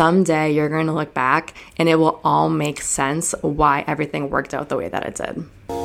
someday you're going to look back and it will all make sense why everything worked out the way that it did.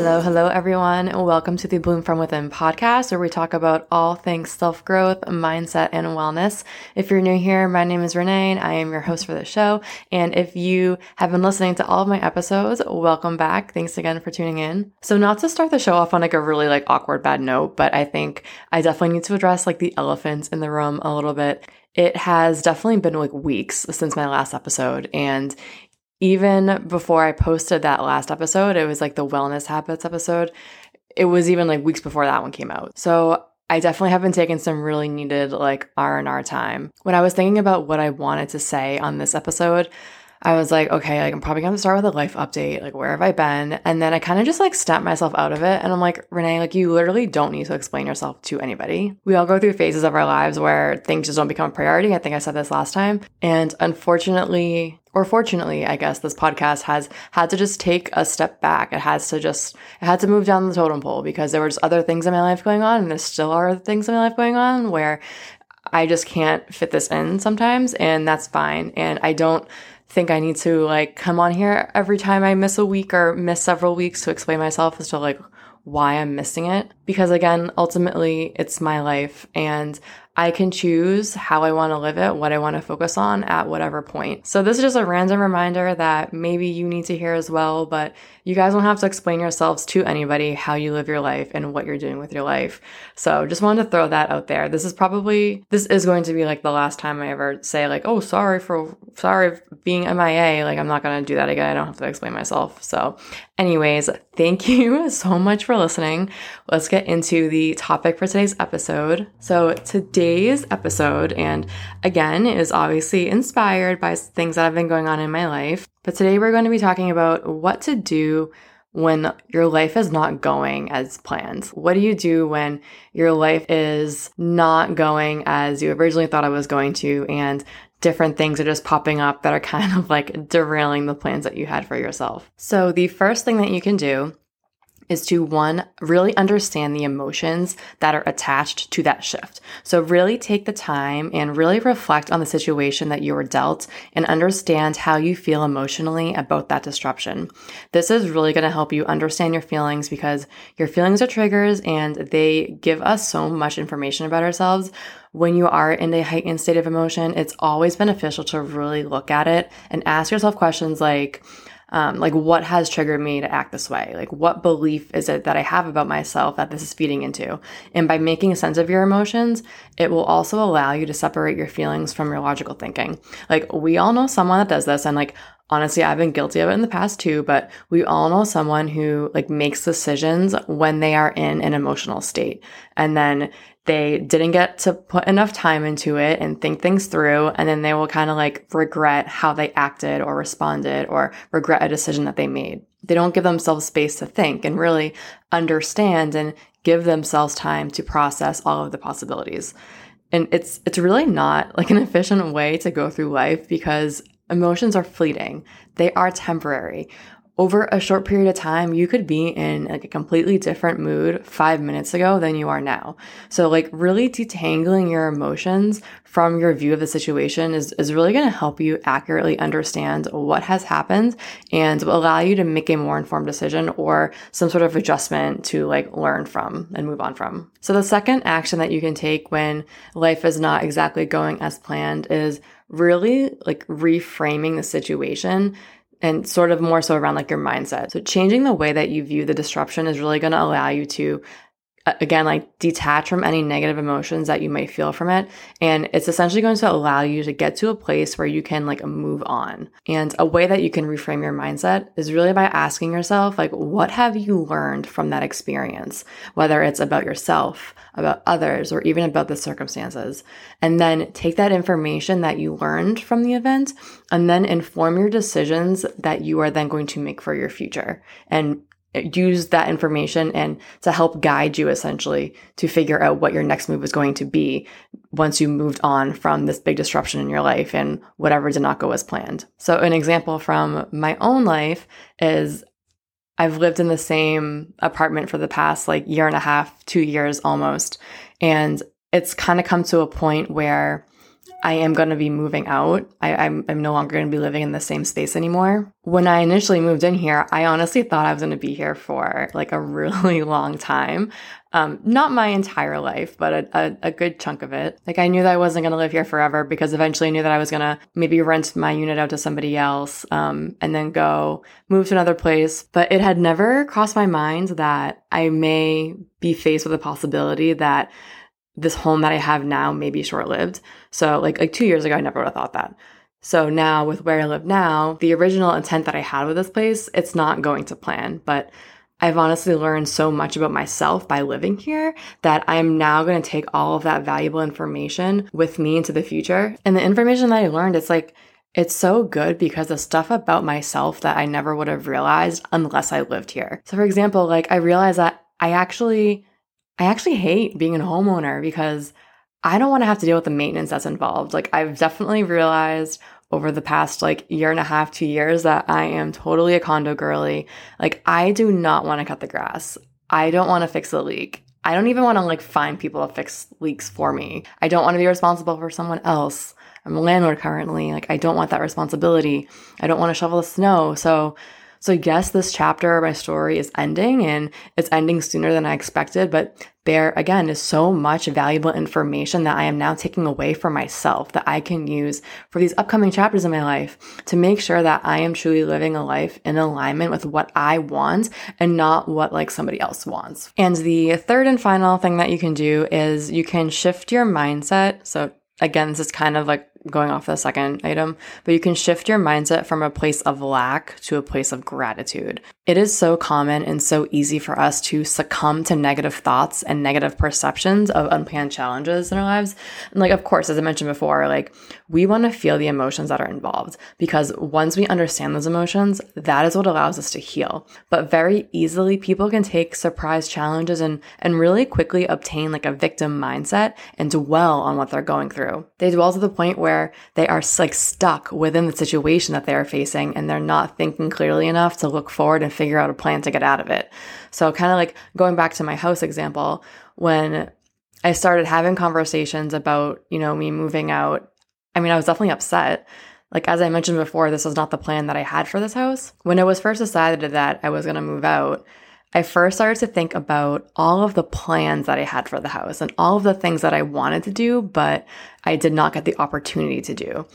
Hello, hello, everyone. Welcome to the Bloom From Within podcast, where we talk about all things self growth, mindset, and wellness. If you're new here, my name is Renee, and I am your host for the show. And if you have been listening to all of my episodes, welcome back. Thanks again for tuning in. So, not to start the show off on like a really like awkward bad note, but I think I definitely need to address like the elephant in the room a little bit. It has definitely been like weeks since my last episode, and even before I posted that last episode, it was like the wellness habits episode. It was even like weeks before that one came out. So I definitely have been taking some really needed like R&R time. When I was thinking about what I wanted to say on this episode, I was like, okay, like I'm probably gonna start with a life update. Like, where have I been? And then I kind of just like snapped myself out of it. And I'm like, Renee, like, you literally don't need to explain yourself to anybody. We all go through phases of our lives where things just don't become a priority. I think I said this last time. And unfortunately, or fortunately, I guess this podcast has had to just take a step back. It has to just, it had to move down the totem pole because there were just other things in my life going on. And there still are things in my life going on where I just can't fit this in sometimes. And that's fine. And I don't, think I need to like come on here every time I miss a week or miss several weeks to explain myself as to like why I'm missing it. Because again, ultimately, it's my life and I can choose how I want to live it, what I want to focus on at whatever point. So, this is just a random reminder that maybe you need to hear as well, but you guys don't have to explain yourselves to anybody how you live your life and what you're doing with your life. So, just wanted to throw that out there. This is probably, this is going to be like the last time I ever say, like, oh, sorry for, sorry being MIA. Like, I'm not going to do that again. I don't have to explain myself. So, anyways, thank you so much for listening. Let's get into the topic for today's episode. So, today, today's episode, and again, is obviously inspired by things that have been going on in my life. But today we're going to be talking about what to do when your life is not going as planned? What do you do when your life is not going as you originally thought it was going to and different things are just popping up that are kind of like derailing the plans that you had for yourself? So the first thing that you can do is to one, really understand the emotions that are attached to that shift. So really take the time and really reflect on the situation that you were dealt and understand how you feel emotionally about that disruption. This is really going to help you understand your feelings because your feelings are triggers and they give us so much information about ourselves when you are in a heightened state of emotion, it's always beneficial to really look at it and ask yourself questions like, um, like what has triggered me to act this way? Like what belief is it that i have about myself that this is feeding into? And by making sense of your emotions it will also allow you to separate your feelings from your logical thinking. Like we all know someone that does this and like honestly i've been guilty of it in the past too but we all know someone who like makes decisions when they are in an emotional state and then they didn't get to put enough time into it and think things through. And then they will kind of like regret how they acted or responded or regret a decision that they made. They don't give themselves space to think and really understand and give themselves time to process all of the possibilities. And it's, it's really not like an efficient way to go through life because emotions are fleeting. They are temporary over a short period of time, you could be in like a completely different mood five minutes ago than you are now. So like really detangling your emotions from your view of the situation is, is really going to help you accurately understand what has happened and will allow you to make a more informed decision or some sort of adjustment to like learn from and move on from. So the second action that you can take when life is not exactly going as planned is really like reframing the situation and sort of more so around like your mindset. So changing the way that you view the disruption is really going to allow you to again like detach from any negative emotions that you might feel from it. And it's essentially going to allow you to get to a place where you can like move on. And a way that you can reframe your mindset is really by asking yourself like what have you learned from that experience? Whether it's about yourself about others or even about the circumstances. And then take that information that you learned from the event and then inform your decisions that you are then going to make for your future. And use that information and to help guide you essentially to figure out what your next move is going to be once you moved on from this big disruption in your life and whatever did not go as planned. So, an example from my own life is I've lived in the same apartment for the past like year and a half, two years almost. And it's kind of come to a point where I am going to be moving out. I, am no longer going to be living in the same space anymore. When I initially moved in here, I honestly thought I was going to be here for like a really long time. Um, not my entire life, but a, a, a, good chunk of it. Like I knew that I wasn't going to live here forever because eventually I knew that I was going to maybe rent my unit out to somebody else, um, and then go move to another place. But it had never crossed my mind that I may be faced with a possibility that this home that I have now may be short lived. So like like two years ago, I never would have thought that. So now with where I live now, the original intent that I had with this place, it's not going to plan. But I've honestly learned so much about myself by living here that I'm now going to take all of that valuable information with me into the future. And the information that I learned, it's like, it's so good because the stuff about myself that I never would have realized unless I lived here. So, for example, like I realized that I actually I actually hate being a homeowner because I don't want to have to deal with the maintenance that's involved. Like I've definitely realized over the past like year and a half, two years that I am totally a condo girly. Like I do not want to cut the grass. I don't want to fix a leak. I don't even want to like find people to fix leaks for me. I don't want to be responsible for someone else. I'm a landlord currently. Like I don't want that responsibility. I don't want to shovel the snow. So so, yes, this chapter of my story is ending and it's ending sooner than I expected, but there again is so much valuable information that I am now taking away for myself that I can use for these upcoming chapters in my life to make sure that I am truly living a life in alignment with what I want and not what like somebody else wants. And the third and final thing that you can do is you can shift your mindset. So, again, this is kind of like going off the second item, but you can shift your mindset from a place of lack to a place of gratitude. It is so common and so easy for us to succumb to negative thoughts and negative perceptions of unplanned challenges in our lives. And like, of course, as I mentioned before, like we want to feel the emotions that are involved because once we understand those emotions, that is what allows us to heal. But very easily, people can take surprise challenges and, and really quickly obtain like a victim mindset and dwell on what they're going through. They dwell to the point where where they are like stuck within the situation that they are facing and they're not thinking clearly enough to look forward and figure out a plan to get out of it. So, kind of like going back to my house example, when I started having conversations about, you know, me moving out, I mean, I was definitely upset. Like, as I mentioned before, this was not the plan that I had for this house. When it was first decided that I was going to move out, I first started to think about all of the plans that I had for the house and all of the things that I wanted to do, but I did not get the opportunity to do.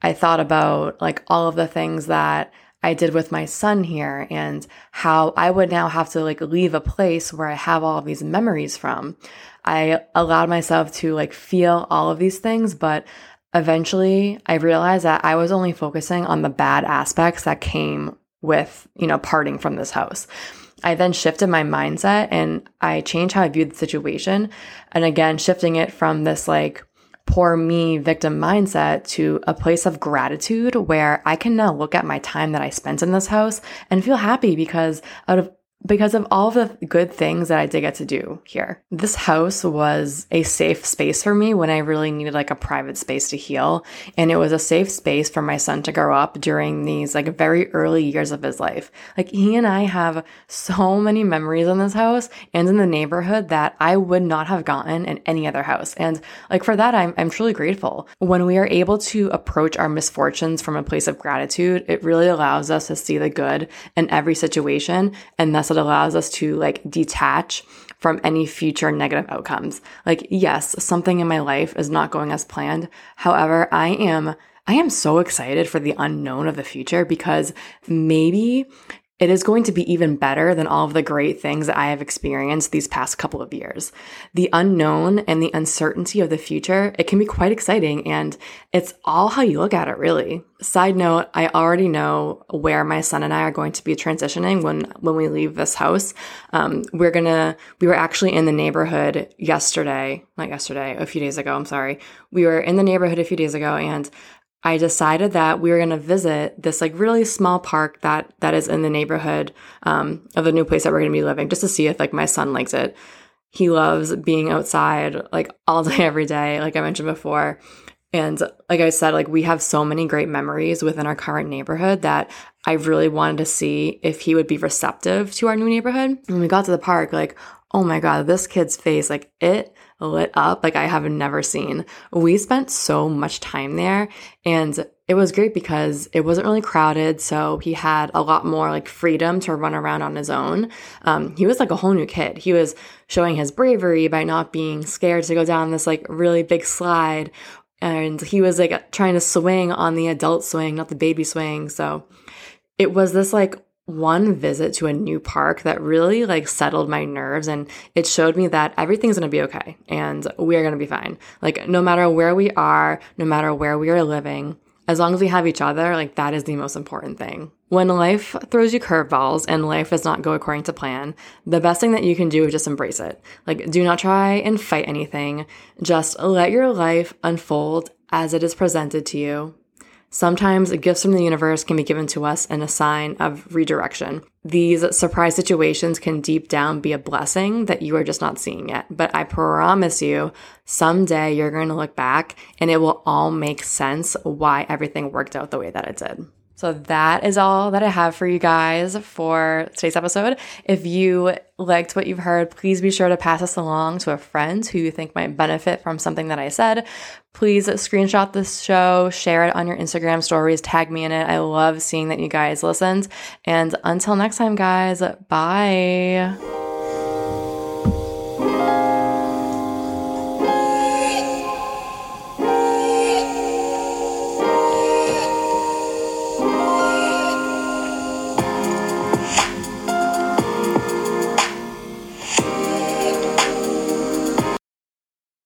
I thought about like all of the things that I did with my son here and how I would now have to like leave a place where I have all of these memories from. I allowed myself to like feel all of these things, but eventually I realized that I was only focusing on the bad aspects that came with, you know, parting from this house. I then shifted my mindset and I changed how I viewed the situation. And again, shifting it from this like poor me victim mindset to a place of gratitude where I can now look at my time that I spent in this house and feel happy because out of because of all the good things that I did get to do here. This house was a safe space for me when I really needed like a private space to heal. And it was a safe space for my son to grow up during these like very early years of his life. Like he and I have so many memories in this house and in the neighborhood that I would not have gotten in any other house. And like for that, I'm, I'm truly grateful. When we are able to approach our misfortunes from a place of gratitude, it really allows us to see the good in every situation and thus it allows us to like detach from any future negative outcomes. Like, yes, something in my life is not going as planned. However, I am I am so excited for the unknown of the future because maybe it is going to be even better than all of the great things that I have experienced these past couple of years. The unknown and the uncertainty of the future, it can be quite exciting and it's all how you look at it really. Side note, I already know where my son and I are going to be transitioning when, when we leave this house. Um, we're gonna, we were actually in the neighborhood yesterday, not yesterday, a few days ago, I'm sorry. We were in the neighborhood a few days ago and I decided that we were going to visit this like really small park that that is in the neighborhood um, of the new place that we're going to be living, just to see if like my son likes it. He loves being outside like all day, every day, like I mentioned before. And like I said, like we have so many great memories within our current neighborhood that I really wanted to see if he would be receptive to our new neighborhood. When we got to the park, like, oh my God, this kid's face, like it lit up like I have never seen. We spent so much time there and it was great because it wasn't really crowded. So he had a lot more like freedom to run around on his own. Um, he was like a whole new kid. He was showing his bravery by not being scared to go down this like really big slide. And he was like trying to swing on the adult swing, not the baby swing. So it was this like one visit to a new park that really like settled my nerves and it showed me that everything's going to be okay and we are going to be fine. Like no matter where we are, no matter where we are living, as long as we have each other, like that is the most important thing. When life throws you curveballs and life does not go according to plan, the best thing that you can do is just embrace it. Like do not try and fight anything. Just let your life unfold as it is presented to you Sometimes gifts from the universe can be given to us in a sign of redirection. These surprise situations can deep down be a blessing that you are just not seeing yet. But I promise you, someday you're going to look back and it will all make sense why everything worked out the way that it did. So that is all that I have for you guys for today's episode. If you liked what you've heard, please be sure to pass this along to a friend who you think might benefit from something that I said. Please screenshot this show, share it on your Instagram stories, tag me in it. I love seeing that you guys listened. And until next time, guys, bye.